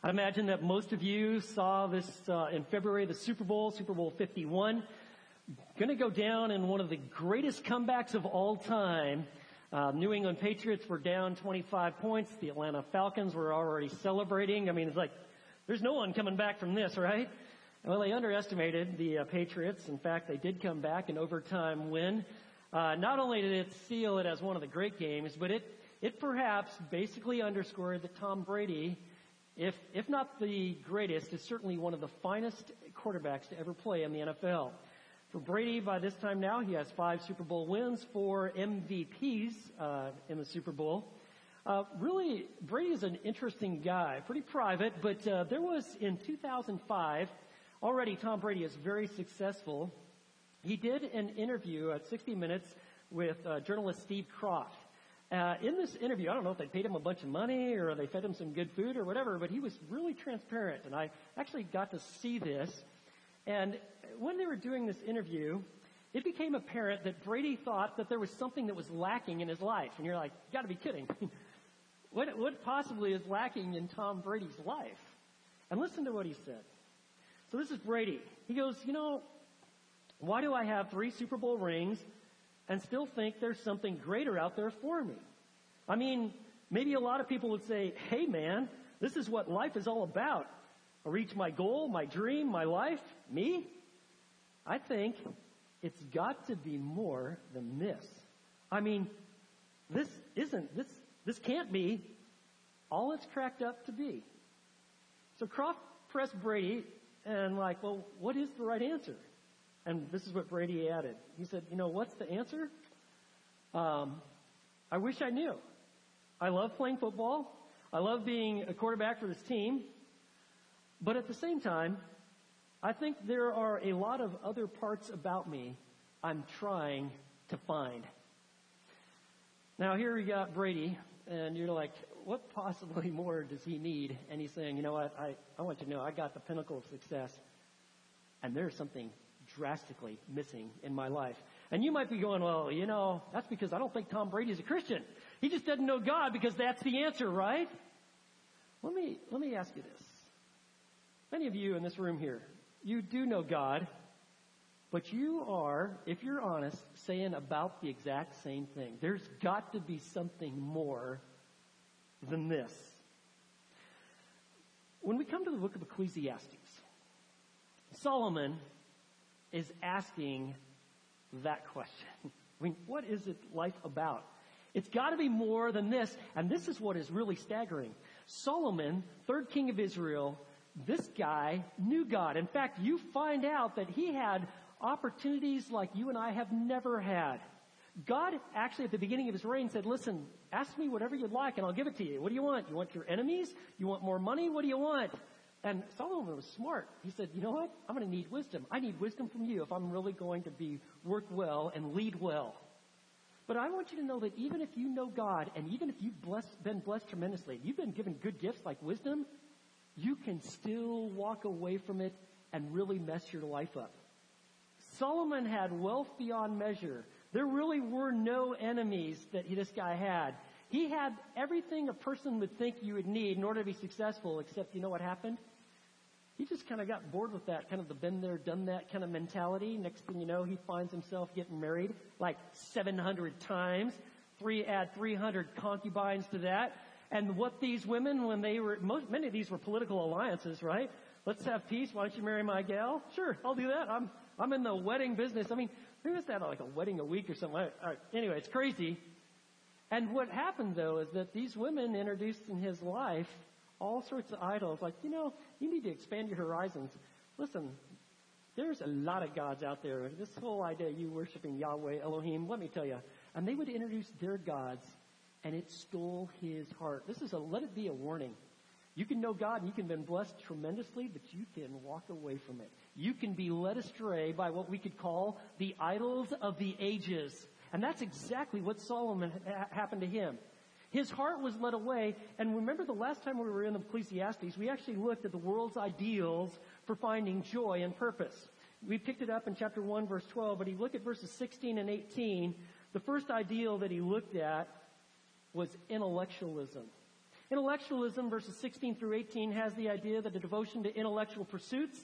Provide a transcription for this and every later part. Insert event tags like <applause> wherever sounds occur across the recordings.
I imagine that most of you saw this uh, in February, the Super Bowl, Super Bowl 51. Going to go down in one of the greatest comebacks of all time. Uh, New England Patriots were down 25 points. The Atlanta Falcons were already celebrating. I mean, it's like, there's no one coming back from this, right? Well, they underestimated the uh, Patriots. In fact, they did come back in overtime win. Uh, not only did it seal it as one of the great games, but it it perhaps basically underscored that Tom Brady, if if not the greatest, is certainly one of the finest quarterbacks to ever play in the NFL. For Brady, by this time now, he has five Super Bowl wins, four MVPs uh, in the Super Bowl. Uh, really, Brady is an interesting guy, pretty private, but uh, there was in 2005, already Tom Brady is very successful. He did an interview at 60 Minutes with uh, journalist Steve Kroft. Uh, in this interview, I don't know if they paid him a bunch of money or they fed him some good food or whatever, but he was really transparent, and I actually got to see this. And when they were doing this interview, it became apparent that Brady thought that there was something that was lacking in his life. And you're like, you gotta be kidding. <laughs> what, what possibly is lacking in Tom Brady's life? And listen to what he said. So this is Brady. He goes, you know, why do I have three Super Bowl rings and still think there's something greater out there for me. I mean, maybe a lot of people would say, hey man, this is what life is all about. I reach my goal, my dream, my life, me. I think it's got to be more than this. I mean, this isn't, this, this can't be all it's cracked up to be. So Kroft pressed Brady and like, well, what is the right answer? And this is what Brady added. He said, you know, what's the answer? Um, I wish I knew. I love playing football. I love being a quarterback for this team. But at the same time, I think there are a lot of other parts about me I'm trying to find. Now here we got Brady, and you're like, what possibly <laughs> more does he need? And he's saying, you know what, I, I want you to know I got the pinnacle of success, and there's something drastically missing in my life. And you might be going, well, you know, that's because I don't think Tom Brady is a Christian. He just doesn't know God because that's the answer, right? Let me, let me ask you this. Many of you in this room here, you do know God, but you are, if you're honest, saying about the exact same thing. There's got to be something more than this. When we come to the book of Ecclesiastes, Solomon is asking that question. I mean, what is it life about? It's got to be more than this, and this is what is really staggering. Solomon, third king of Israel, this guy knew God. In fact, you find out that he had opportunities like you and I have never had. God actually at the beginning of his reign said, listen, ask me whatever you'd like and I'll give it to you. What do you want? You want your enemies? You want more money? What do you want? And Solomon was smart. He said, you know what? I'm going to need wisdom. I need wisdom from you if I'm really going to be work well and lead well. But I want you to know that even if you know God and even if you've blessed, been blessed tremendously, you've been given good gifts like wisdom, you can still walk away from it and really mess your life up. Solomon had wealth beyond measure. There really were no enemies that this guy had. He had everything a person would think you would need in order to be successful, except you know what happened? He just kind of got bored with that, kind of the been there, done that kind of mentality. Next thing you know, he finds himself getting married like 700 times. Three, add 300 concubines to that. And what these women, when they were, most, many of these were political alliances, right? Let's have peace. Why don't you marry my gal? Sure, I'll do that. I'm, I'm in the wedding business. I mean, who is that? Like a wedding a week or something? Anyway, it's crazy. And what happened though is that these women introduced in his life all sorts of idols. Like, you know, you need to expand your horizons. Listen, there's a lot of gods out there. This whole idea you worshiping Yahweh, Elohim, let me tell you. And they would introduce their gods, and it stole his heart. This is a, let it be a warning. You can know God and you can be blessed tremendously, but you can walk away from it. You can be led astray by what we could call the idols of the ages. And that's exactly what Solomon ha- happened to him. His heart was led away. And remember the last time we were in Ecclesiastes, we actually looked at the world's ideals for finding joy and purpose. We picked it up in chapter 1 verse 12, but he looked at verses 16 and 18. The first ideal that he looked at was intellectualism. Intellectualism, verses 16 through 18, has the idea that a devotion to intellectual pursuits,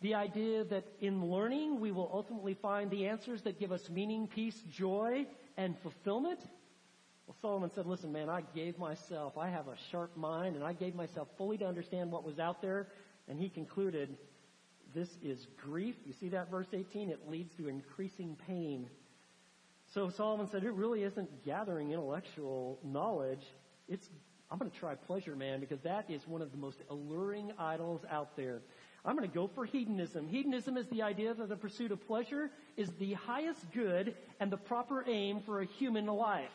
the idea that in learning we will ultimately find the answers that give us meaning, peace, joy, and fulfillment. Well, Solomon said, listen, man, I gave myself, I have a sharp mind, and I gave myself fully to understand what was out there. And he concluded, this is grief. You see that verse 18? It leads to increasing pain. So Solomon said, it really isn't gathering intellectual knowledge. It's, I'm going to try pleasure, man, because that is one of the most alluring idols out there. I'm going to go for hedonism. Hedonism is the idea that the pursuit of pleasure is the highest good and the proper aim for a human life.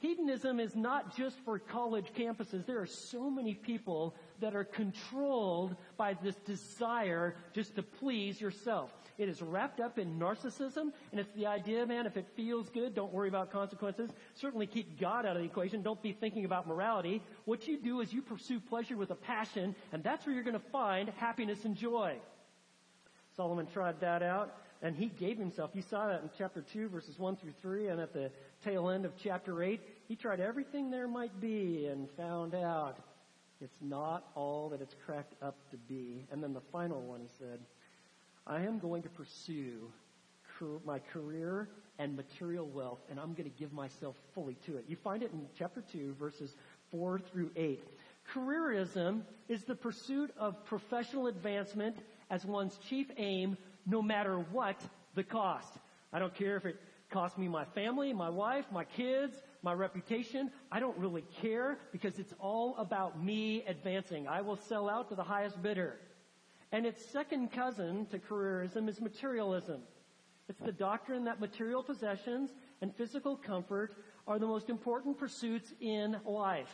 Hedonism is not just for college campuses. There are so many people that are controlled by this desire just to please yourself. It is wrapped up in narcissism, and it's the idea, man, if it feels good, don't worry about consequences. Certainly keep God out of the equation. Don't be thinking about morality. What you do is you pursue pleasure with a passion, and that's where you're going to find happiness and joy. Solomon tried that out, and he gave himself. You saw that in chapter 2, verses 1 through 3, and at the tail end of chapter 8, he tried everything there might be and found out it's not all that it's cracked up to be. And then the final one, he said, I am going to pursue my career and material wealth, and I'm going to give myself fully to it. You find it in chapter 2, verses 4 through 8. Careerism is the pursuit of professional advancement as one's chief aim, no matter what the cost. I don't care if it costs me my family, my wife, my kids, my reputation. I don't really care because it's all about me advancing. I will sell out to the highest bidder. And its second cousin to careerism is materialism. It's the doctrine that material possessions and physical comfort are the most important pursuits in life.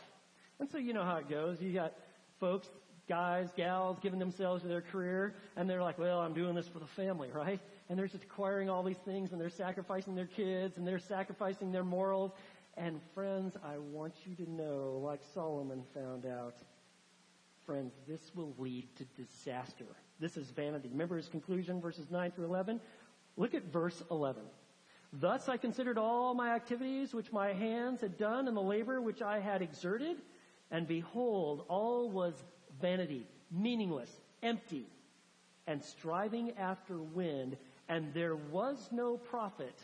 And so you know how it goes. You got folks, guys, gals giving themselves to their career and they're like, well, I'm doing this for the family, right? And they're just acquiring all these things and they're sacrificing their kids and they're sacrificing their morals. And friends, I want you to know, like Solomon found out, friends, this will lead to disaster. This is vanity. Remember his conclusion, verses 9 through 11? Look at verse 11. Thus I considered all my activities which my hands had done and the labor which I had exerted, and behold, all was vanity, meaningless, empty, and striving after wind, and there was no profit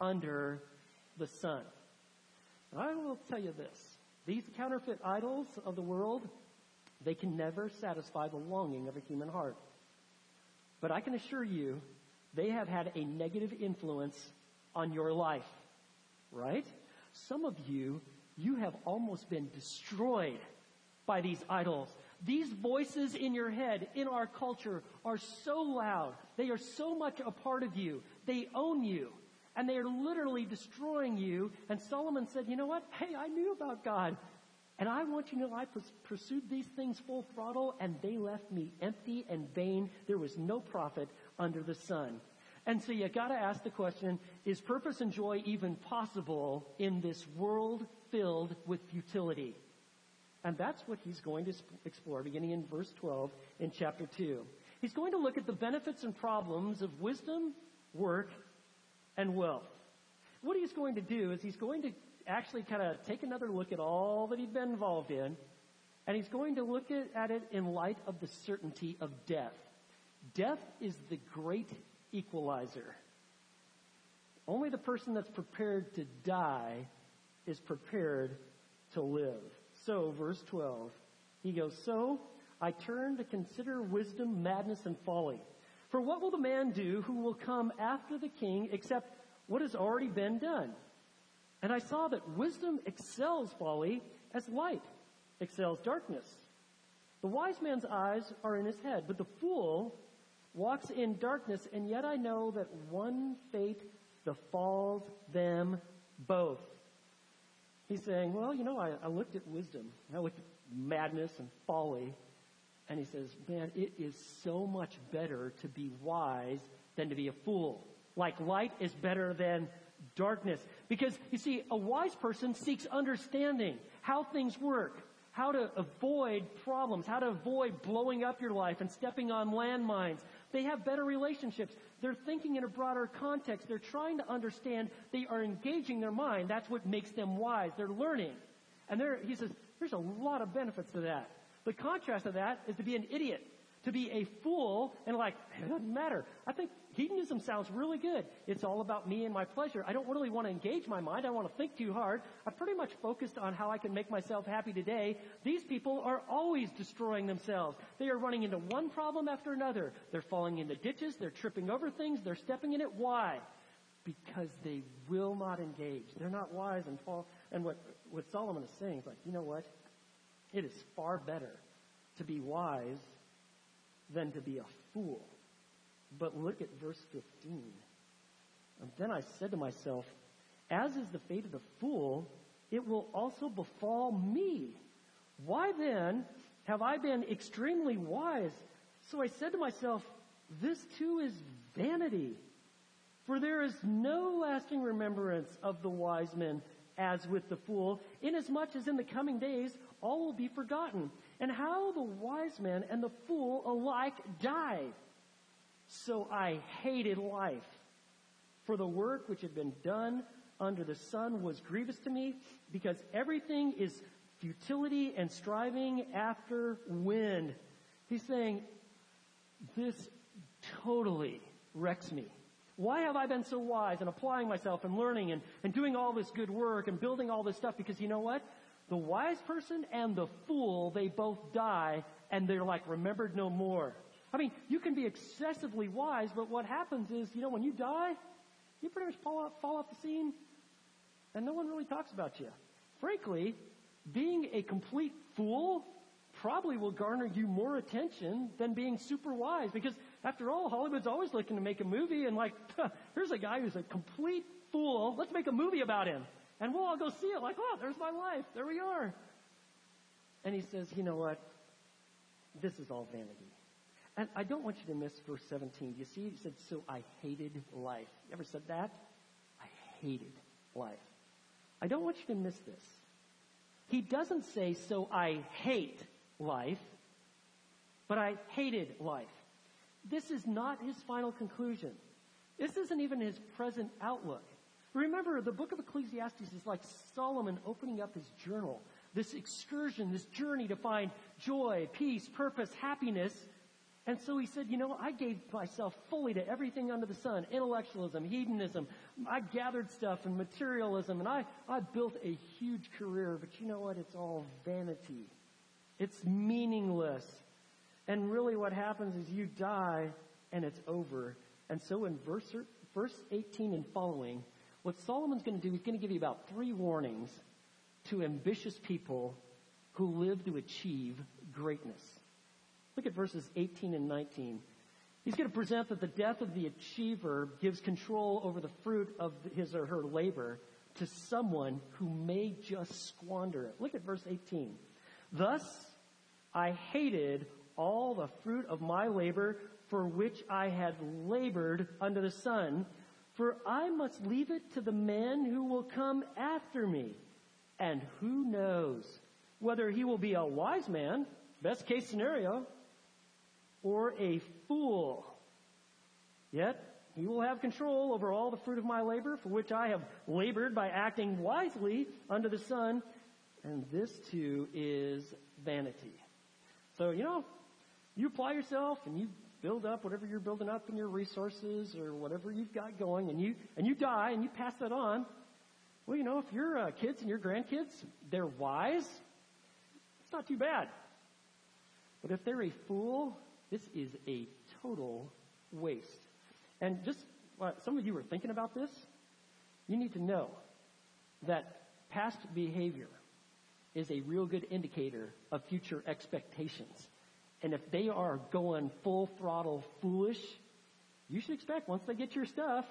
under the sun. I will tell you this. These counterfeit idols of the world, they can never satisfy the longing of a human heart. But I can assure you, they have had a negative influence on your life. Right? Some of you, you have almost been destroyed by these idols. These voices in your head, in our culture, are so loud. They are so much a part of you. They own you and they are literally destroying you. And Solomon said, you know what? Hey, I knew about God. And I want you to know I pursued these things full throttle and they left me empty and vain. There was no profit under the sun. And so you gotta ask the question, is purpose and joy even possible in this world filled with futility? And that's what he's going to explore beginning in verse 12 in chapter 2. He's going to look at the benefits and problems of wisdom, work, and wealth. What he's going to do is he's going to actually kind of take another look at all that he'd been involved in, and he's going to look at, at it in light of the certainty of death. Death is the great equalizer. Only the person that's prepared to die is prepared to live. So, verse 12, he goes, So I turn to consider wisdom, madness, and folly. For what will the man do who will come after the king except what has already been done? And I saw that wisdom excels folly as light excels darkness. The wise man's eyes are in his head, but the fool walks in darkness, and yet I know that one fate befalls them both. He's saying, well, you know, I, I looked at wisdom, I looked at madness and folly, and he says, man, it is so much better to be wise than to be a fool. Like light is better than darkness. Because you see, a wise person seeks understanding, how things work, how to avoid problems, how to avoid blowing up your life and stepping on landmines. They have better relationships. They're thinking in a broader context. They're trying to understand. They are engaging their mind. That's what makes them wise. They're learning. And there he says, there's a lot of benefits to that. The contrast of that is to be an idiot, to be a fool, and like, it doesn't matter. I think hedonism sounds really good. It's all about me and my pleasure. I don't really want to engage my mind. I want to think too hard. I'm pretty much focused on how I can make myself happy today. These people are always destroying themselves. They are running into one problem after another. They're falling into ditches. They're tripping over things. They're stepping in it. Why? Because they will not engage. They're not wise and fall. And what, what Solomon is saying is like, you know what? It is far better to be wise than to be a fool. But look at verse 15. And then I said to myself, as is the fate of the fool, it will also befall me. Why then have I been extremely wise? So I said to myself, this too is vanity. For there is no lasting remembrance of the wise men as with the fool, inasmuch as in the coming days all will be forgotten, and how the wise man and the fool alike died. So I hated life, for the work which had been done under the sun was grievous to me, because everything is futility and striving after wind. He's saying, this totally wrecks me. Why have I been so wise and applying myself and learning and, and doing all this good work and building all this stuff? Because you know what? The wise person and the fool, they both die and they're like remembered no more. I mean, you can be excessively wise, but what happens is, you know, when you die, you pretty much fall off, fall off the scene and no one really talks about you. Frankly, being a complete fool probably will garner you more attention than being super wise because after all, Hollywood's always looking to make a movie and like, <laughs> here's a guy who's a complete fool. Let's make a movie about him. And we'll all go see it like, oh, there's my life. There we are. And he says, you know what? This is all vanity. And I don't want you to miss verse 17. You see? He said, so I hated life. You ever said that? I hated life. I don't want you to miss this. He doesn't say, so I hate life, but I hated life. This is not his final conclusion. This isn't even his present outlook. Remember, the book of Ecclesiastes is like Solomon opening up his journal. This excursion, this journey to find joy, peace, purpose, happiness. And so he said, you know, I gave myself fully to everything under the sun. Intellectualism, hedonism. I gathered stuff and materialism and I, I built a huge career, but you know what? It's all vanity. It's meaningless. And really what happens is you die and it's over. And so in verse, verse 18 and following, what Solomon's going to do, he's going to give you about three warnings to ambitious people who live to achieve greatness. Look at verses 18 and 19. He's going to present that the death of the achiever gives control over the fruit of his or her labor to someone who may just squander it. Look at verse 18. Thus, I hated all the fruit of my labor for which I had labored under the sun, for I must leave it to the men who will come after me. And who knows whether he will be a wise man, best case scenario, or a fool. Yet he will have control over all the fruit of my labor for which I have labored by acting wisely under the sun. And this too is vanity. So, you know, you apply yourself and you build up whatever you're building up in your resources or whatever you've got going and you, and you die and you pass that on. Well, you know, if your uh, kids and your grandkids, they're wise, it's not too bad. But if they're a fool, this is a total waste. And just, uh, some of you are thinking about this. You need to know that past behavior is a real good indicator of future expectations. And if they are going full throttle foolish, you should expect once they get your stuff,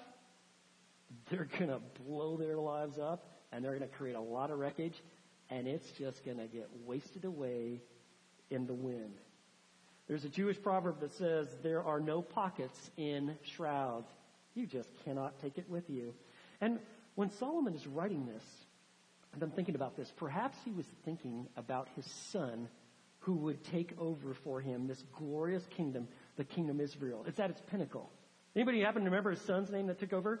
they're going to blow their lives up and they're going to create a lot of wreckage and it's just going to get wasted away in the wind. There's a Jewish proverb that says there are no pockets in shrouds. You just cannot take it with you. And when Solomon is writing this, I've been thinking about this. Perhaps he was thinking about his son who would take over for him this glorious kingdom, the kingdom of Israel. It's at its pinnacle. Anybody happen to remember his son's name that took over?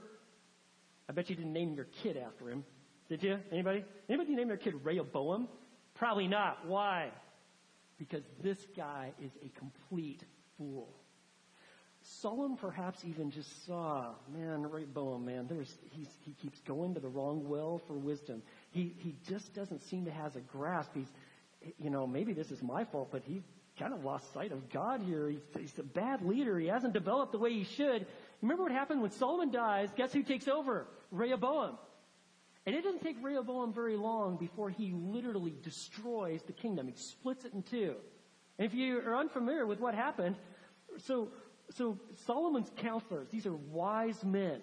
I bet you didn't name your kid after him. Did you? Anybody? Anybody name their kid Rehoboam? Probably not. Why? Because this guy is a complete fool. Solomon perhaps even just saw, man, Rehoboam, man, there's, he's, he keeps going to the wrong well for wisdom. He, he just doesn't seem to have a grasp. He's, you know, maybe this is my fault, but he kind of lost sight of God here. He's, a bad leader. He hasn't developed the way he should. Remember what happened when Solomon dies? Guess who takes over? Rehoboam. And it doesn't take Rehoboam very long before he literally destroys the kingdom. He splits it in two. And if you are unfamiliar with what happened, so, so Solomon's counselors, these are wise men.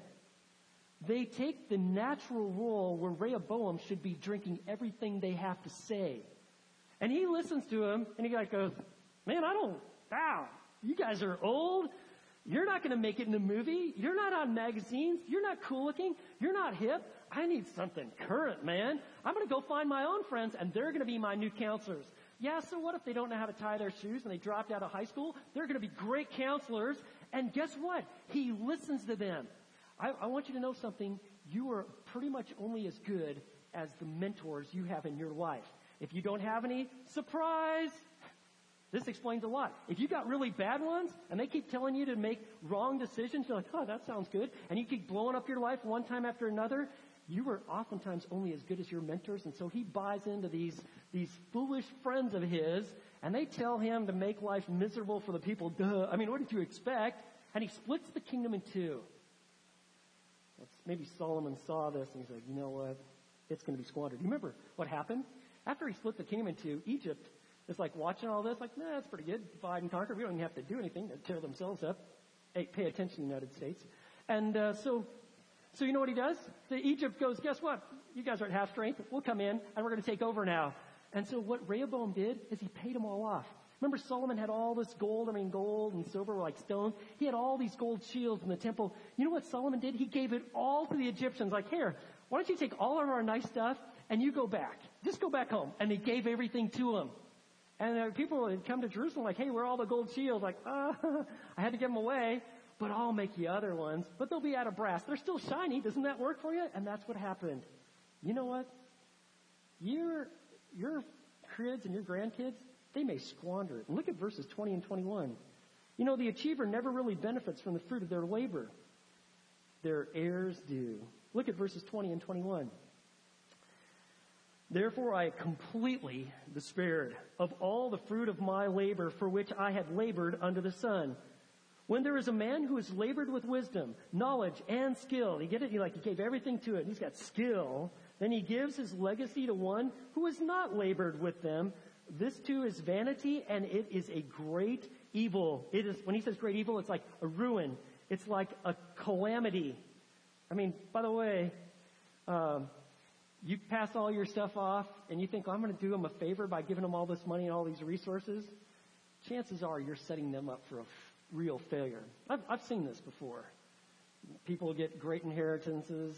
They take the natural role where Rehoboam should be drinking everything they have to say. And he listens to him and he like goes, man, I don't, wow, you guys are old. You're not going to make it in a movie. You're not on magazines. You're not cool looking. You're not hip. I need something current, man. I'm going to go find my own friends and they're going to be my new counselors. Yeah, so what if they don't know how to tie their shoes and they dropped out of high school? They're going to be great counselors. And guess what? He listens to them. I, I want you to know something. You are pretty much only as good as the mentors you have in your life. If you don't have any, surprise! This explains a lot. If you got really bad ones and they keep telling you to make wrong decisions, you're like, oh, that sounds good. And you keep blowing up your life one time after another, you are oftentimes only as good as your mentors. And so he buys into these, these foolish friends of his and they tell him to make life miserable for the people. Duh. I mean, what did you expect? And he splits the kingdom in two. Maybe Solomon saw this and he's like, you know what? It's going to be squandered. You remember what happened? After he split the kingdom in two, Egypt it's like watching all this, like, nah, that's pretty good. Divide and conquer. We don't even have to do anything to tear themselves up. Hey, pay attention, United States. And uh, so, so you know what he does? The Egypt goes, guess what? You guys are at half strength. We'll come in and we're going to take over now. And so what Rehoboam did is he paid them all off. Remember Solomon had all this gold, I mean gold and silver were like stones. He had all these gold shields in the temple. You know what Solomon did? He gave it all to the Egyptians. Like, here, why don't you take all of our nice stuff and you go back. Just go back home. And he gave everything to them. And people would come to Jerusalem like, hey, where are all the gold shields? Like, uh, <laughs> I had to give them away, but I'll make you other ones. But they'll be out of brass. They're still shiny. Doesn't that work for you? And that's what happened. You know what? Your, your kids and your grandkids, they may squander it. Look at verses 20 and 21. You know, the achiever never really benefits from the fruit of their labor. Their heirs do. Look at verses 20 and 21. Therefore I completely despaired of all the fruit of my labor for which I had labored under the sun. When there is a man who has labored with wisdom, knowledge, and skill, he get it, he like he gave everything to it, he's got skill, then he gives his legacy to one who has not labored with them. This too is vanity and it is a great evil. It is, when he says great evil, it's like a ruin. It's like a calamity. I mean, by the way, um, you pass all your stuff off and you think, well, I'm going to do them a favor by giving them all this money and all these resources, chances are you're setting them up for a f- real failure. I've, I've seen this before. People get great inheritances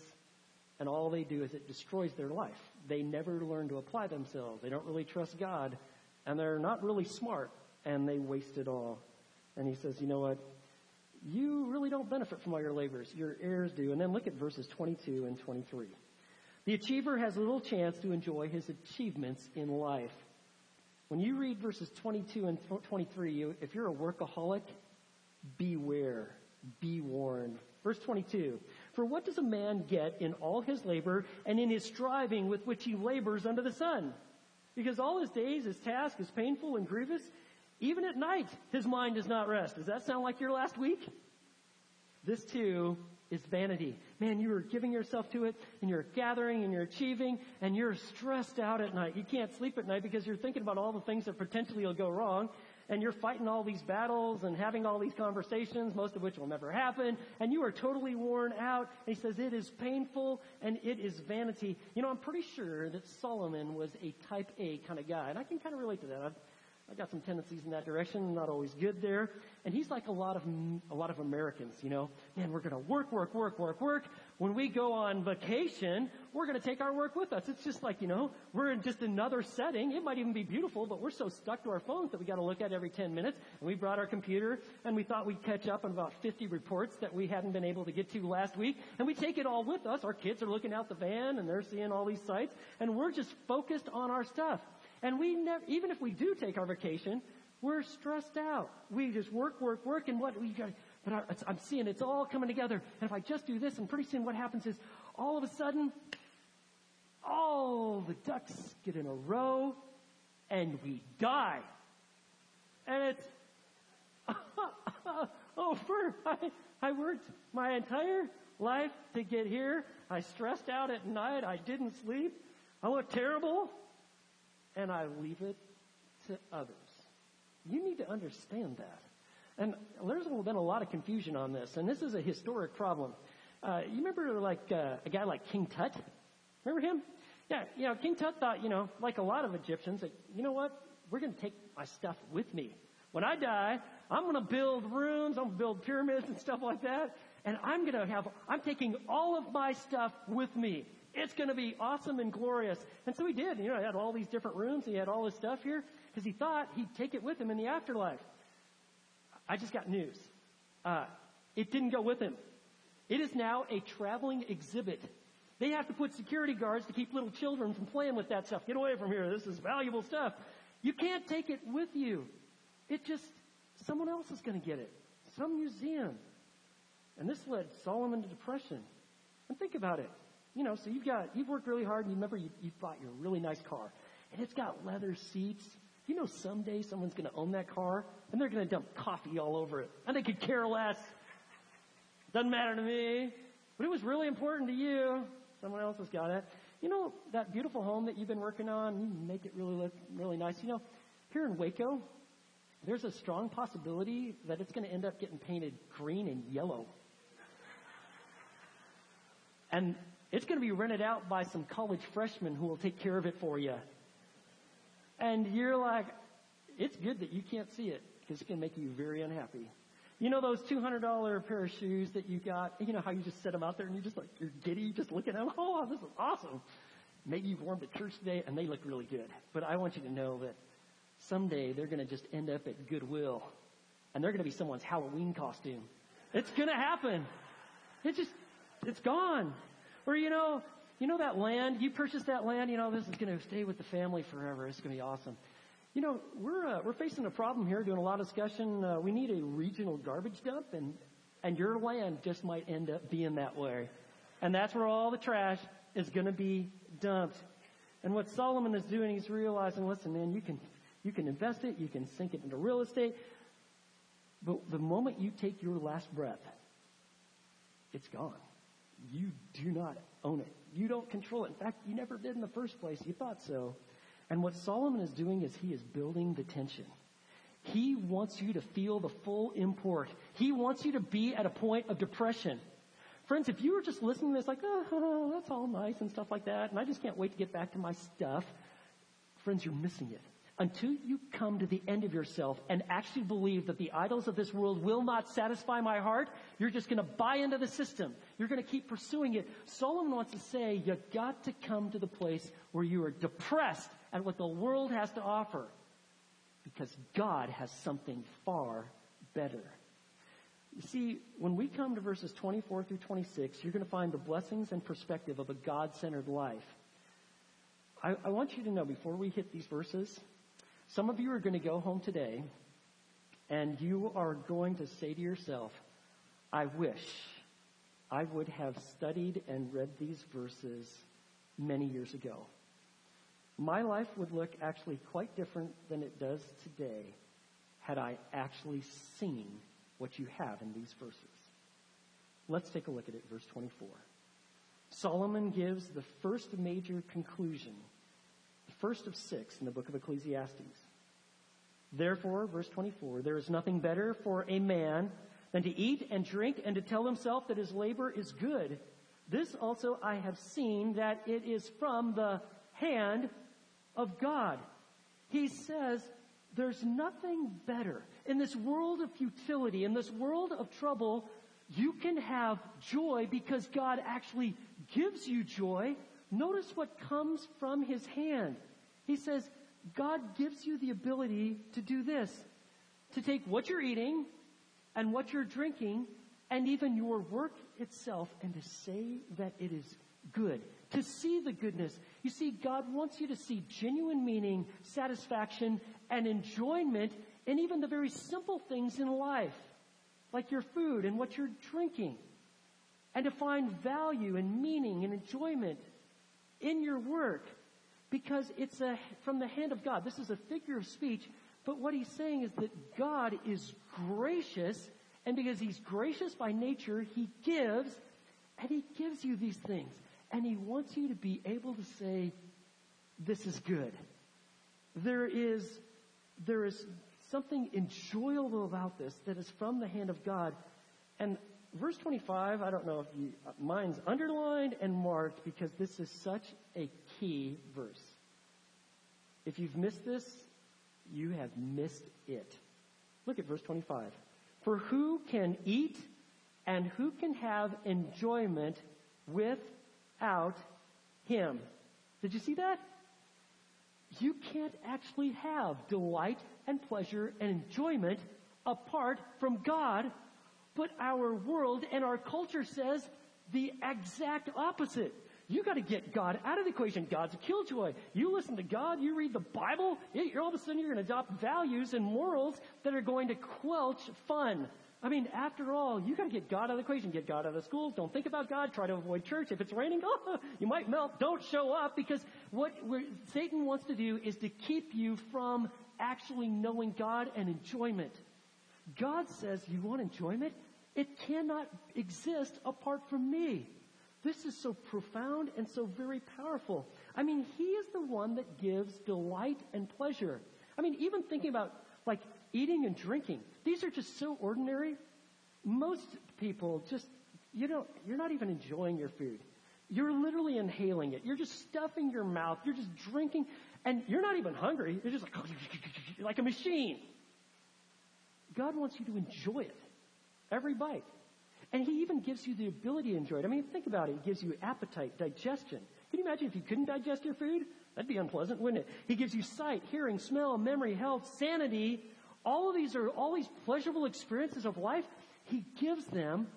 and all they do is it destroys their life. They never learn to apply themselves. They don't really trust God and they're not really smart and they waste it all. And he says, you know what? You really don't benefit from all your labors. Your heirs do. And then look at verses 22 and 23. The achiever has little chance to enjoy his achievements in life. When you read verses 22 and 23, if you're a workaholic, beware, be warned. Verse 22, for what does a man get in all his labor and in his striving with which he labors under the sun? Because all his days, his task is painful and grievous. Even at night, his mind does not rest. Does that sound like your last week? This too is vanity. Man, you are giving yourself to it and you're gathering and you're achieving and you're stressed out at night. You can't sleep at night because you're thinking about all the things that potentially will go wrong and you're fighting all these battles and having all these conversations, most of which will never happen, and you are totally worn out. And he says it is painful and it is vanity. You know, I'm pretty sure that Solomon was a type A kind of guy, and I can kind of relate to that. I've, I got some tendencies in that direction, not always good there. And he's like a lot of, a lot of Americans, you know. Man, we're gonna work, work, work, work, work. When we go on vacation, we're gonna take our work with us. It's just like, you know, we're in just another setting. It might even be beautiful, but we're so stuck to our phones that we gotta look at every 10 minutes. And we brought our computer and we thought we'd catch up on about 50 reports that we hadn't been able to get to last week. And we take it all with us. Our kids are looking out the van and they're seeing all these sites and we're just focused on our stuff. And we never, even if we do take our vacation, we're stressed out. We just work, work, work, and what we got. But I, I'm seeing it's all coming together. And if I just do this, and pretty soon what happens is, all of a sudden, all the ducks get in a row, and we die. And it's <laughs> over. I, I worked my entire life to get here. I stressed out at night. I didn't sleep. I look terrible. And I leave it to others. You need to understand that. And there's been a lot of confusion on this, and this is a historic problem. Uh, you remember like uh, a guy like King Tut? Remember him? Yeah, you know, King Tut thought, you know, like a lot of Egyptians, that, you know what? We're going to take my stuff with me. When I die, I'm going to build rooms, I'm going to build pyramids and stuff like that, and I'm going to have, I'm taking all of my stuff with me. It's going to be awesome and glorious. And so he did. You know, he had all these different rooms. He had all his stuff here because he thought he'd take it with him in the afterlife. I just got news. Uh, it didn't go with him. It is now a traveling exhibit. They have to put security guards to keep little children from playing with that stuff. Get away from here. This is valuable stuff. You can't take it with you. It just, someone else is going to get it. Some museum. And this led Solomon to depression. And think about it. You know, so you've got, you've worked really hard and you remember you, you bought your really nice car. And it's got leather seats. You know someday someone's going to own that car and they're going to dump coffee all over it. And they could care less. Doesn't matter to me. But it was really important to you. Someone else has got it. You know, that beautiful home that you've been working on, you make it really look really nice. You know, here in Waco, there's a strong possibility that it's going to end up getting painted green and yellow. And it's going to be rented out by some college freshmen who will take care of it for you. And you're like, it's good that you can't see it because it can make you very unhappy. You know those $200 pair of shoes that you got? You know how you just set them out there and you're just like, you're giddy just looking at them. <laughs> Oh, this is awesome. Maybe you've worn them at church today and they look really good. But I want you to know that someday they're going to just end up at Goodwill and they're going to be someone's Halloween costume. It's going to happen. It's just, it's gone. Or you know, you know that land, you purchased that land, you know, this is going to stay with the family forever. It's going to be awesome. You know, we're, uh, we're facing a problem here, doing a lot of discussion. Uh, we need a regional garbage dump and, and your land just might end up being that way. And that's where all the trash is going to be dumped. And what Solomon is doing, he's realizing, listen, man, you can, you can invest it, you can sink it into real estate, but the moment you take your last breath, it's gone. You do not own it. You don't control it. In fact, you never did in the first place. You thought so. And what Solomon is doing is he is building the tension. He wants you to feel the full import. He wants you to be at a point of depression. Friends, if you were just listening to this like, oh, that's all nice and stuff like that, and I just can't wait to get back to my stuff, friends, you're missing it until you come to the end of yourself and actually believe that the idols of this world will not satisfy my heart, you're just going to buy into the system. You're going to keep pursuing it. Solomon wants to say you've got to come to the place where you are depressed at what the world has to offer because God has something far better. You see, when we come to verses 24 through 26, you're going to find the blessings and perspective of a God-centered life. I, I want you to know before we hit these verses, some of you are going to go home today and you are going to say to yourself, I wish I would have studied and read these verses many years ago. My life would look actually quite different than it does today had I actually seen what you have in these verses. Let's take a look at it, verse 24. Solomon gives the first major conclusion first of six in the book of Ecclesiastes. Therefore, verse 24, there is nothing better for a man than to eat and drink and to tell himself that his labor is good. This also I have seen that it is from the hand of God. He says, there's nothing better. In this world of futility, in this world of trouble, you can have joy because God actually gives you joy Notice what comes from his hand. He says, God gives you the ability to do this, to take what you're eating and what you're drinking and even your work itself and to say that it is good, to see the goodness. You see, God wants you to see genuine meaning, satisfaction, and enjoyment in even the very simple things in life, like your food and what you're drinking, and to find value and meaning and enjoyment in your work because it's a, from the hand of God. This is a figure of speech, but what he's saying is that God is gracious, and because he's gracious by nature, he gives, and he gives you these things. And he wants you to be able to say, this is good. There is, there is something enjoyable about this that is from the hand of God. And verse 25, I don't know if you, uh, mine's underlined and marked because this is such a key verse. If you've missed this, you have missed it. Look at verse 25. For who can eat and who can have enjoyment without Him. Did you see that? You can't actually have delight and pleasure and enjoyment apart from God, but our world and our culture says the exact opposite. You gotta get God out of the equation. God's a killjoy. You listen to God, you read the Bible, you're all of a sudden you're gonna adopt values and morals that are going to quelch fun. I mean, after all, you gotta get God out of the equation, get God out of the schools, don't think about God, try to avoid church. If it's raining, <laughs> oh, you might melt, don't show up because what Satan wants to do is to keep you from actually knowing God and enjoyment. God says, you want enjoyment? It cannot exist apart from me. This is so profound and so very powerful. I mean, He is the one that gives delight and pleasure. I mean, even thinking about like eating and drinking. These are just so ordinary. Most people just, you know, you're not even enjoying your food. You're literally inhaling it. You're just stuffing your mouth. You're just drinking and you're not even hungry. You're just like, <laughs> like a machine. God wants you to enjoy it. Every bite. And He even gives you the ability to enjoy it. I mean, think about it. He gives you appetite, digestion. Can you imagine if you couldn't digest your food? That'd be unpleasant, wouldn't it? He gives you sight, hearing, smell, memory, health, sanity, all of these are all these pleasurable experiences of life. He gives them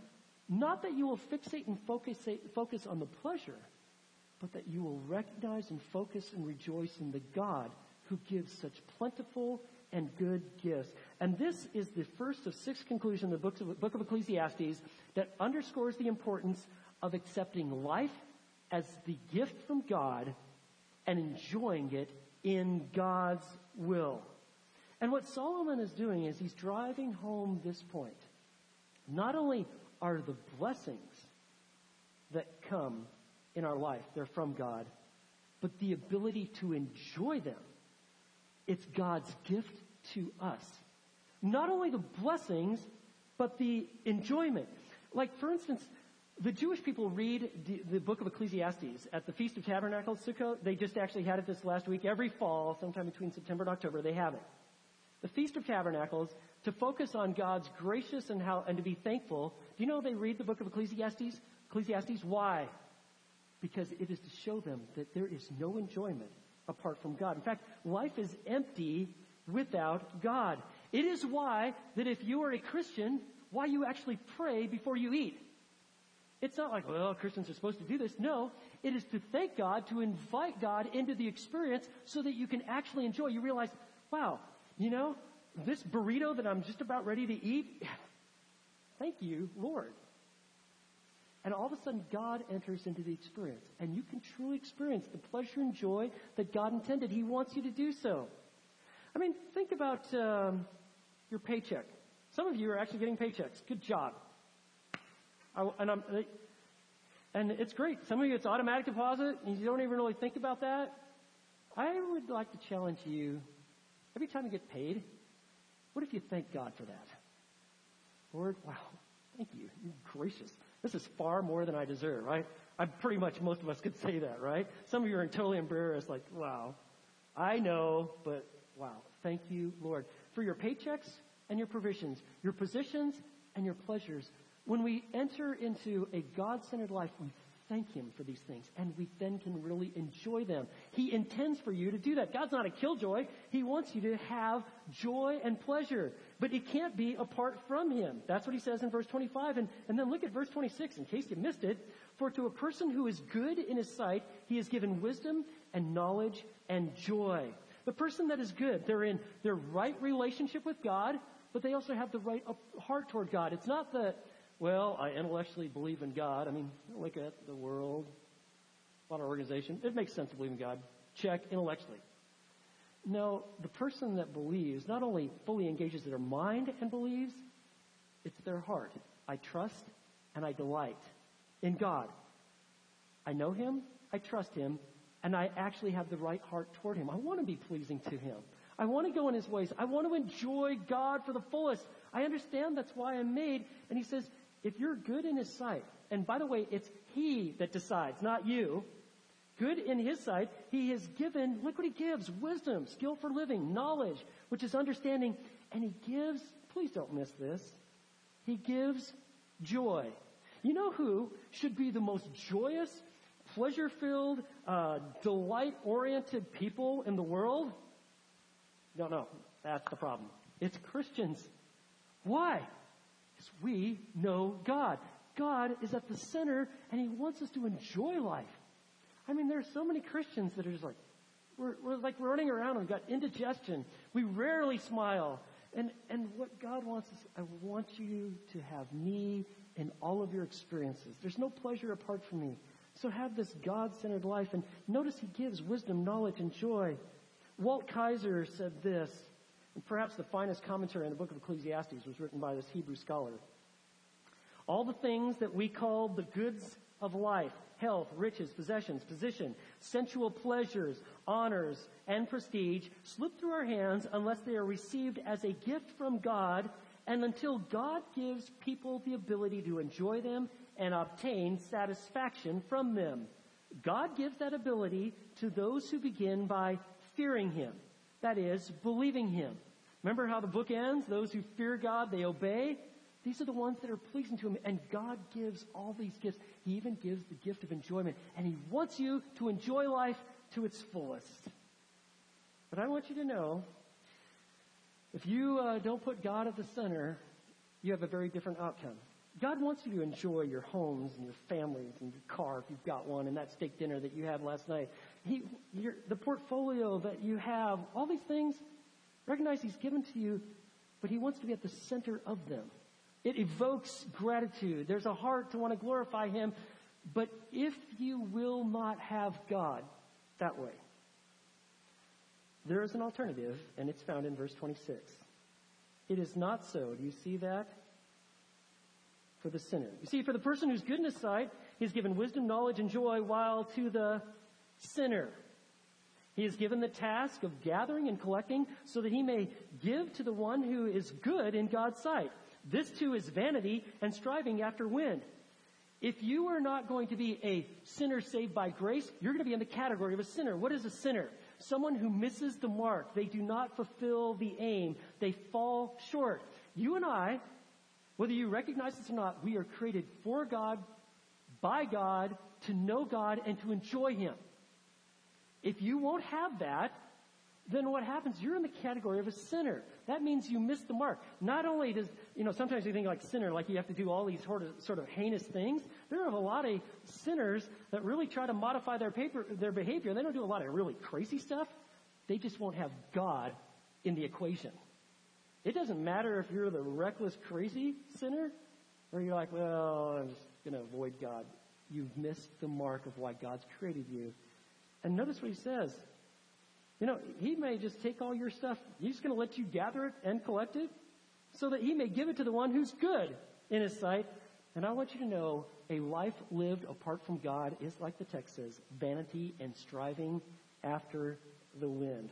not that you will fixate and focus, focus on the pleasure, but that you will recognize and focus and rejoice in the God who gives such plentiful and good gifts. And this is the first of six conclusions in the book of, Ecclesiastes that underscores the importance of accepting life as the gift from God and enjoying it in God's will. And what Solomon is doing is he's driving home this point. Not only are the blessings that come in our life, they're from God, but the ability to enjoy them. It's God's gift to us. Not only the blessings, but the enjoyment. Like, for instance, the Jewish people read the, book of Ecclesiastes at the Feast of Tabernacles, Sukkot. They just actually had it this last week. Every fall, sometime between September and October, they have it the Feast of Tabernacles, to focus on God's gracious and how, and to be thankful. Do you know they read the book of Ecclesiastes? Ecclesiastes, why? Because it is to show them that there is no enjoyment apart from God. In fact, life is empty without God. It is why that if you are a Christian, why you actually pray before you eat. It's not like, well, Christians are supposed to do this. No, it is to thank God, to invite God into the experience so that you can actually enjoy. You realize, wow, you know, this burrito that I'm just about ready to eat, <sighs> thank you, Lord. And all of a sudden, God enters into the experience. And you can truly experience the pleasure and joy that God intended. He wants you to do so. I mean, think about um, your paycheck. Some of you are actually getting paychecks. Good job. I, and, I'm, and it's great. Some of you, it's automatic deposit, and you don't even really think about that. I would like to challenge you Every time you get paid, what if you thank God for that? Lord, wow, thank you. You're gracious. This is far more than I deserve, right? I'm pretty much, most of us could say that, right? Some of you are totally embarrassed, like, wow, I know, but wow, thank you, Lord, for your paychecks and your provisions, your positions and your pleasures. When we enter into a God-centered life, we thank Him for these things, and we then can really enjoy them. He intends for you to do that. God's not a killjoy. He wants you to have joy and pleasure, but it can't be apart from Him. That's what He says in verse 25. And, and then look at verse 26 in case you missed it. For to a person who is good in His sight, He has given wisdom and knowledge and joy. The person that is good, they're in their right relationship with God, but they also have the right heart toward God. It's not that, well, I intellectually believe in God. I mean, look at the world, a lot of organization. It makes sense to believe in God. Check intellectually. No, the person that believes not only fully engages their mind and believes, it's their heart. I trust and I delight in God. I know Him, I trust Him, and I actually have the right heart toward Him. I want to be pleasing to Him. I want to go in His ways. I want to enjoy God for the fullest. I understand that's why I'm made. And He says, if you're good in His sight, and by the way, it's He that decides, not you. Good in His sight, He has given, look what He gives, wisdom, skill for living, knowledge, which is understanding, and He gives, please don't miss this, He gives joy. You know who should be the most joyous, pleasure filled, uh, delight oriented people in the world? No, no, that's the problem. It's Christians. Why? Because we know God. God is at the center and He wants us to enjoy life. I mean, there are so many Christians that are just like, we're, we're like running around and we've got indigestion. We rarely smile. And, and what God wants is, I want you to have me in all of your experiences. There's no pleasure apart from me. So have this God-centered life. And notice he gives wisdom, knowledge, and joy. Walt Kaiser said this, perhaps the finest commentary on the book of Ecclesiastes was written by this Hebrew scholar. All the things that we call the goods of life, health, riches, possessions, position, sensual pleasures, honors, and prestige slip through our hands unless they are received as a gift from God and until God gives people the ability to enjoy them and obtain satisfaction from them. God gives that ability to those who begin by fearing Him. That is, believing Him. Remember how the book ends? Those who fear God, they obey. These are the ones that are pleasing to Him. And God gives all these gifts. He even gives the gift of enjoyment. And He wants you to enjoy life to its fullest. But I want you to know if you uh, don't put God at the center, you have a very different outcome. God wants you to enjoy your homes and your families and your car if you've got one and that steak dinner that you had last night. He, your, the portfolio that you have, all these things, recognize He's given to you, but He wants to be at the center of them. It evokes gratitude. There's a heart to want to glorify Him. But if you will not have God that way, there is an alternative, and it's found in verse 26. It is not so. Do you see that? For the sinner. You see, for the person whose goodness sight, he's given wisdom, knowledge, and joy, while to the sinner, he is given the task of gathering and collecting so that he may give to the one who is good in God's sight. This too is vanity and striving after wind. If you are not going to be a sinner saved by grace, you're going to be in the category of a sinner. What is a sinner? someone who misses the mark. They do not fulfill the aim. They fall short. You and I, whether you recognize this or not, we are created for God, by God, to know God and to enjoy Him. If you won't have that, then what happens? You're in the category of a sinner. That means you miss the mark. Not only does, you know, sometimes you think like sinner, like you have to do all these sort of, sort of heinous things. There are a lot of sinners that really try to modify their paper, their behavior. They don't do a lot of really crazy stuff. They just won't have God in the equation. It doesn't matter if you're the reckless, crazy sinner, or you're like, well, I'm just going to avoid God. You've missed the mark of why God's created you. And notice what he says. You know, he may just take all your stuff. He's going to let you gather it and collect it so that he may give it to the one who's good in his sight. And I want you to know a life lived apart from God is like the text says, vanity and striving after the wind.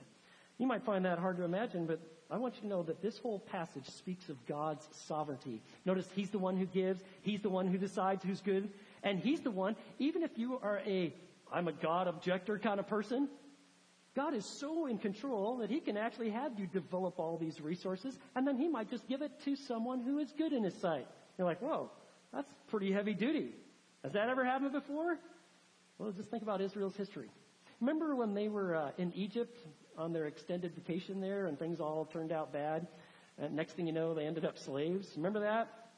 You might find that hard to imagine, but I want you to know that this whole passage speaks of God's sovereignty. Notice He's the one who gives, He's the one who decides who's good, and He's the one, even if you are a, I'm a God objector kind of person, God is so in control that He can actually have you develop all these resources, and then He might just give it to someone who is good in His sight. You're like, whoa, that's pretty heavy duty. Has that ever happened before? Well, just think about Israel's history. Remember when they were uh, in Egypt on their extended vacation there and things all turned out bad? And next thing you know, they ended up slaves. Remember that?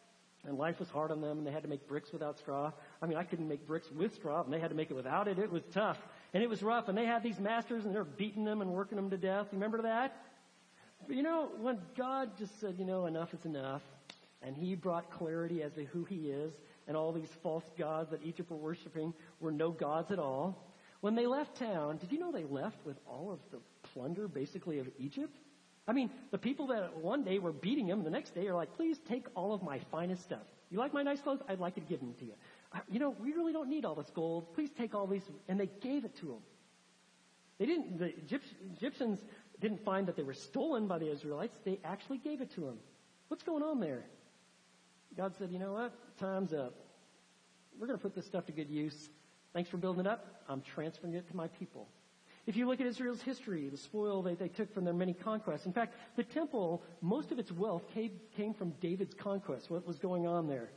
And life was hard on them and they had to make bricks without straw. I mean, I couldn't make bricks with straw and they had to make it without it. It was tough. And it was rough, and they had these masters, and they're beating them and working them to death. You remember that? But you know, when God just said, you know, enough is enough, and He brought clarity as to who He is, and all these false gods that Egypt were worshiping were no gods at all. When they left town, did you know they left with all of the plunder, basically, of Egypt? I mean, the people that one day were beating him, the next day are like, please take all of my finest stuff. You like my nice clothes? I'd like to give them to you. You know, we really don't need all this gold. Please take all these. And they gave it to him. They didn't, the Egyptians didn't find that they were stolen by the Israelites. They actually gave it to him. What's going on there? God said, you know what? Time's up. We're going to put this stuff to good use. Thanks for building it up. I'm transferring it to my people. If you look at Israel's history, the spoil that they took from their many conquests. In fact, the temple, most of its wealth came, came from David's conquest. What was going on there?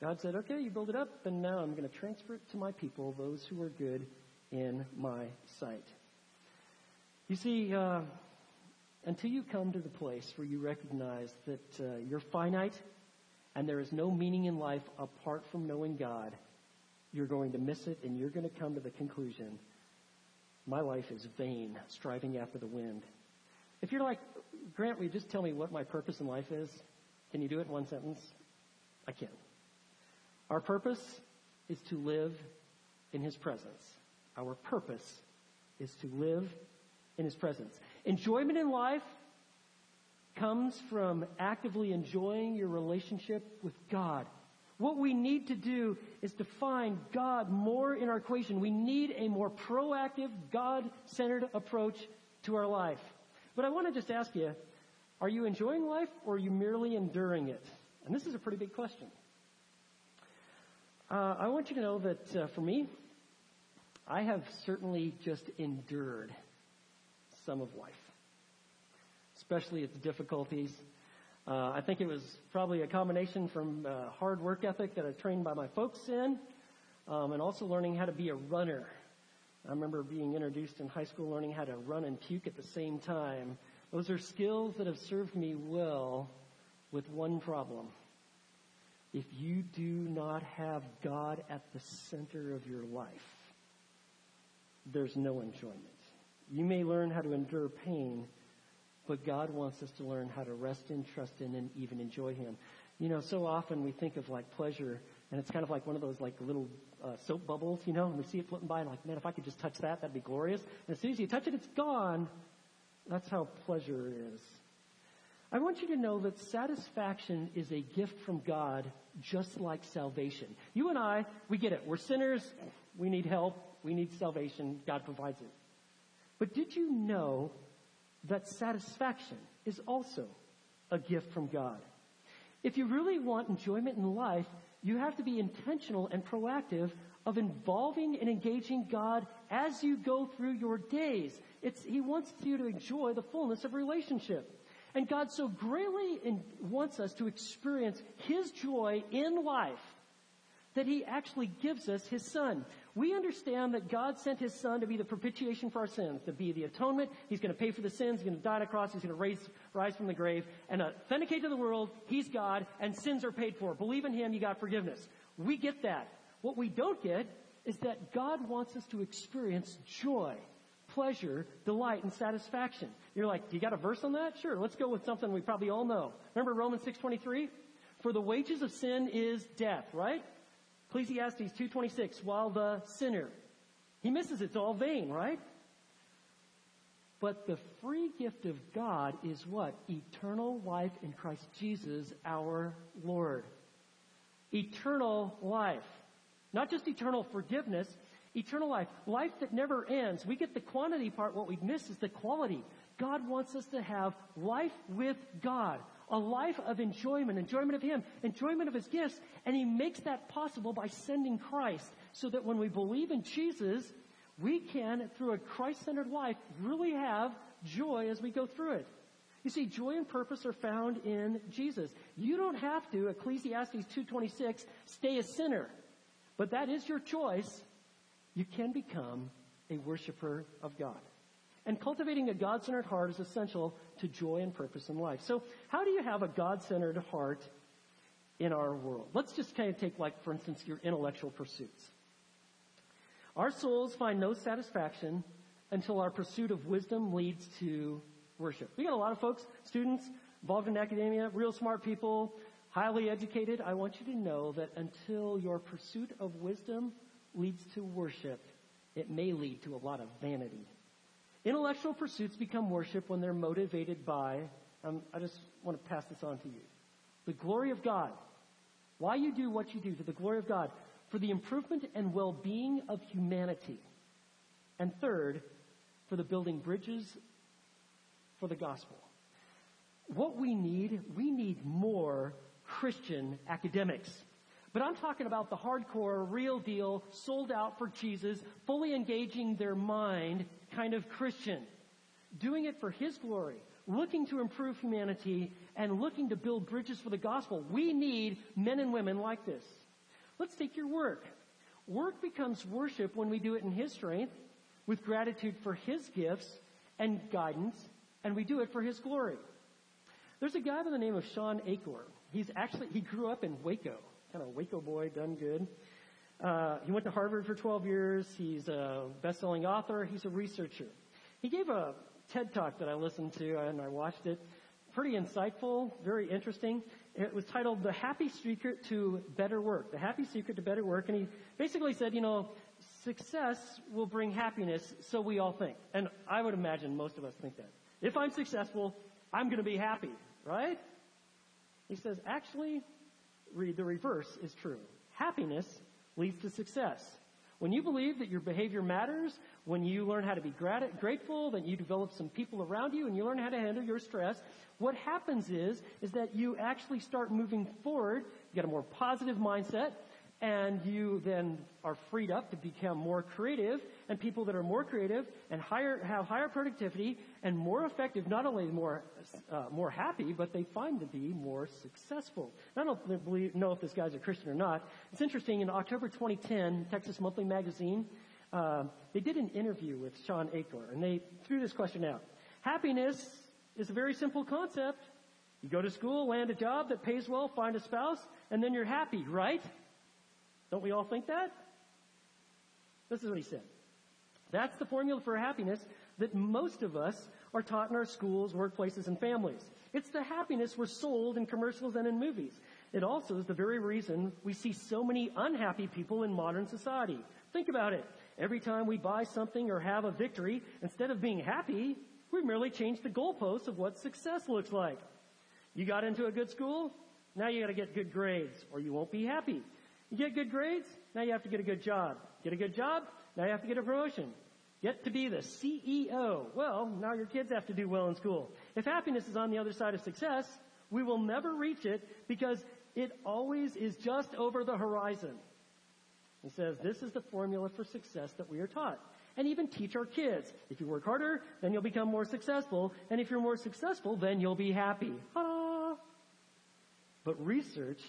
God said, okay, you build it up, and now I'm going to transfer it to my people, those who are good in my sight. You see, uh, until you come to the place where you recognize that uh, you're finite and there is no meaning in life apart from knowing God, you're going to miss it and you're going to come to the conclusion my life is vain, striving after the wind. If you're like, Grant, will you just tell me what my purpose in life is? Can you do it in one sentence? I can. Our purpose is to live in His presence. Our purpose is to live in His presence. Enjoyment in life comes from actively enjoying your relationship with God. What we need to do is to find God more in our equation. We need a more proactive, God-centered approach to our life. But I want to just ask you, are you enjoying life or are you merely enduring it? And this is a pretty big question. Uh, I want you to know that uh, for me, I have certainly just endured some of life, especially its difficulties, uh, I think it was probably a combination from uh, hard work ethic that I trained by my folks in, um, and also learning how to be a runner. I remember being introduced in high school learning how to run and puke at the same time. Those are skills that have served me well with one problem. If you do not have God at the center of your life, there's no enjoyment. You may learn how to endure pain, but God wants us to learn how to rest in, trust in, and even enjoy Him. You know, so often we think of like pleasure, and it's kind of like one of those like little uh, soap bubbles, you know, and we see it floating by, and like, man, if I could just touch that, that'd be glorious. And as soon as you touch it, it's gone. That's how pleasure is. I want you to know that satisfaction is a gift from God, just like salvation. You and I, we get it. We're sinners. We need help. We need salvation. God provides it. But did you know that satisfaction is also a gift from God. If you really want enjoyment in life, you have to be intentional and proactive of involving and engaging God as you go through your days. It's, he wants you to enjoy the fullness of relationship. And God so greatly wants us to experience His joy in life that He actually gives us His Son. We understand that God sent His Son to be the propitiation for our sins, to be the atonement. He's going to pay for the sins. He's going to die on a cross. He's going to raise, rise from the grave and authenticate to the world He's God and sins are paid for. Believe in Him, you got forgiveness. We get that. What we don't get is that God wants us to experience joy, pleasure, delight, and satisfaction. You're like, you got a verse on that? Sure. Let's go with something we probably all know. Remember Romans 6:23? For the wages of sin is death, right? Ecclesiastes 2.26, while the sinner, he misses it's all vain, right? But the free gift of God is what? Eternal life in Christ Jesus our Lord. Eternal life. Not just eternal forgiveness, eternal life. Life that never ends. We get the quantity part, what we miss is the quality. God wants us to have life with God a life of enjoyment, enjoyment of Him, enjoyment of His gifts, and He makes that possible by sending Christ so that when we believe in Jesus, we can, through a Christ-centered life, really have joy as we go through it. You see, joy and purpose are found in Jesus. You don't have to, Ecclesiastes 2.26, stay a sinner. But that is your choice. You can become a worshiper of God. And cultivating a God-centered heart is essential to joy and purpose in life. So how do you have a God-centered heart in our world? Let's just kind of take like, for instance, your intellectual pursuits. Our souls find no satisfaction until our pursuit of wisdom leads to worship. We got a lot of folks, students, involved in academia, real smart people, highly educated. I want you to know that until your pursuit of wisdom leads to worship, it may lead to a lot of vanity. Intellectual pursuits become worship when they're motivated by, um, I just want to pass this on to you, the glory of God. Why you do what you do to the glory of God, for the improvement and well-being of humanity. And third, for the building bridges for the gospel. What we need, we need more Christian academics. But I'm talking about the hardcore, real deal, sold out for Jesus, fully engaging their mind kind of Christian. Doing it for His glory, looking to improve humanity, and looking to build bridges for the gospel. We need men and women like this. Let's take your work. Work becomes worship when we do it in His strength, with gratitude for His gifts and guidance, and we do it for His glory. There's a guy by the name of Shawn Achor. He's actually, he grew up in Waco kind of Waco boy, done good. Uh, he went to Harvard for 12 years. He's a best-selling author. He's a researcher. He gave a TED talk that I listened to and I watched it. Pretty insightful, very interesting. It was titled The Happy Secret to Better Work. The Happy Secret to Better Work. And he basically said, you know, success will bring happiness, so we all think. And I would imagine most of us think that. If I'm successful, I'm going to be happy, right? He says, actually, read the reverse is true. Happiness leads to success. When you believe that your behavior matters, when you learn how to be grat- grateful, that you develop some people around you and you learn how to handle your stress, what happens is, is that you actually start moving forward, you get a more positive mindset, and you then are freed up to become more creative, and people that are more creative and higher, have higher productivity and more effective, not only more, uh, more happy, but they find to be more successful. I don't believe, know if this guy's a Christian or not. It's interesting, in October 2010, Texas Monthly Magazine, uh, they did an interview with Shawn Achor, and they threw this question out. Happiness is a very simple concept. You go to school, land a job that pays well, find a spouse, and then you're happy, right? Don't we all think that? This is what he said. That's the formula for happiness that most of us are taught in our schools, workplaces, and families. It's the happiness we're sold in commercials and in movies. It also is the very reason we see so many unhappy people in modern society. Think about it. Every time we buy something or have a victory, instead of being happy, we merely change the goalposts of what success looks like. You got into a good school? Now you gotta get good grades, or you won't be happy. You get good grades? Now you have to get a good job. Get a good job? Now you have to get a promotion. Get to be the CEO. Well, now your kids have to do well in school. If happiness is on the other side of success, we will never reach it because it always is just over the horizon. He says this is the formula for success that we are taught. And even teach our kids. If you work harder, then you'll become more successful. And if you're more successful, then you'll be happy. Ah. But research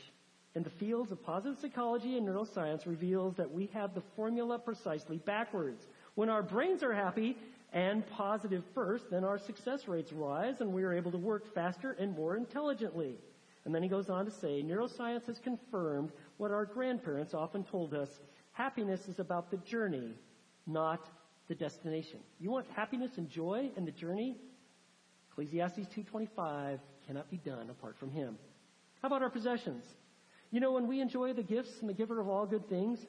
in the fields of positive psychology and neuroscience reveals that we have the formula precisely backwards. When our brains are happy and positive first, then our success rates rise and we are able to work faster and more intelligently. And then he goes on to say, neuroscience has confirmed what our grandparents often told us. Happiness is about the journey, not the destination. You want happiness and joy in the journey? Ecclesiastes 2.25 cannot be done apart from him. How about our possessions? You know, when we enjoy the gifts and the giver of all good things,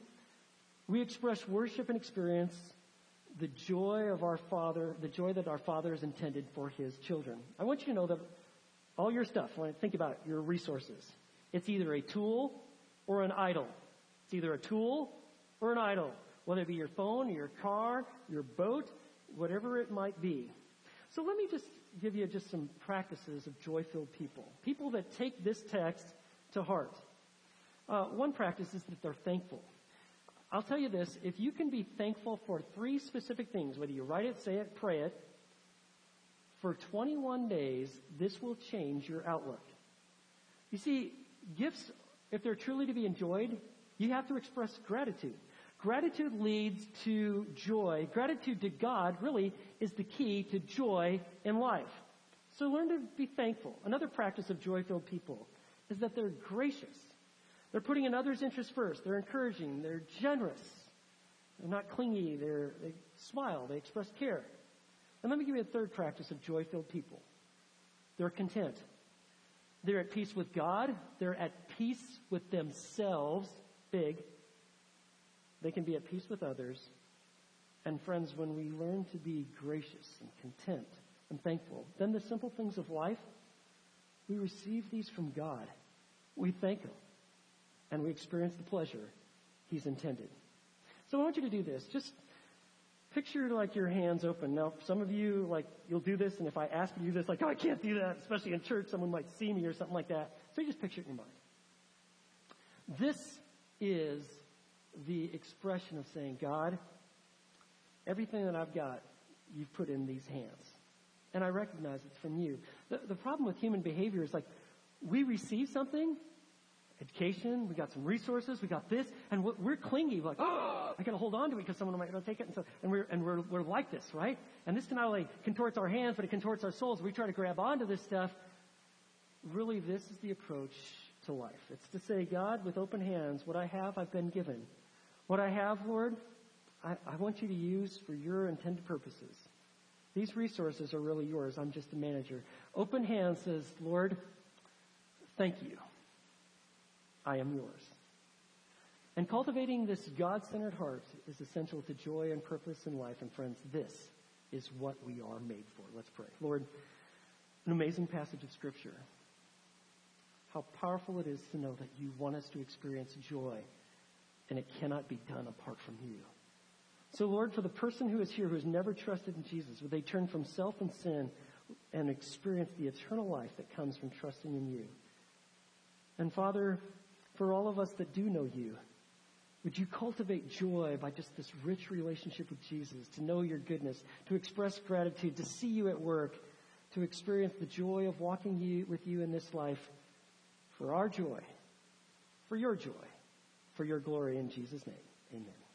we express worship and experience the joy of our Father, the joy that our Father has intended for His children. I want you to know that all your stuff, when I think about it, your resources, it's either a tool or an idol. It's either a tool or an idol, whether it be your phone, your car, your boat, whatever it might be. So let me just give you just some practices of joy-filled people. People that take this text to heart. Uh, one practice is that they're thankful. I'll tell you this, if you can be thankful for three specific things, whether you write it, say it, pray it, for 21 days, this will change your outlook. You see, gifts, if they're truly to be enjoyed, you have to express gratitude. Gratitude leads to joy. Gratitude to God really is the key to joy in life. So learn to be thankful. Another practice of joy-filled people is that they're gracious. They're putting in others' interests first. They're encouraging. They're generous. They're not clingy. They're, they smile. They express care. And let me give you a third practice of joy-filled people. They're content. They're at peace with God. They're at peace with themselves. Big. They can be at peace with others. And friends, when we learn to be gracious and content and thankful, then the simple things of life, we receive these from God. We thank Him. And we experience the pleasure He's intended. So I want you to do this. Just picture like your hands open. Now, some of you, like, you'll do this, and if I ask you to do this, like, oh, I can't do that, especially in church, someone might see me or something like that. So you just picture it in your mind. This is the expression of saying, God, everything that I've got, you've put in these hands. And I recognize it's from you. The, the problem with human behavior is like, we receive something, education, we got some resources, we got this, and we're, clingy, we're like, oh, I gotta hold on to it because someone might take it, and so, and we're, and we're, we're like this, right? And this not only contorts our hands, but it contorts our souls. We try to grab onto this stuff. Really, this is the approach to life. It's to say, God, with open hands, what I have, I've been given. What I have, Lord, I, I want you to use for your intended purposes. These resources are really yours. I'm just a manager. Open hands says, Lord, thank you. I am yours. And cultivating this God centered heart is essential to joy and purpose in life. And friends, this is what we are made for. Let's pray. Lord, an amazing passage of Scripture. How powerful it is to know that you want us to experience joy, and it cannot be done apart from you. So, Lord, for the person who is here who has never trusted in Jesus, would they turn from self and sin and experience the eternal life that comes from trusting in you? And Father, for all of us that do know you, would you cultivate joy by just this rich relationship with Jesus, to know your goodness, to express gratitude, to see you at work, to experience the joy of walking you, with you in this life for our joy, for your joy, for your glory in Jesus' name. Amen.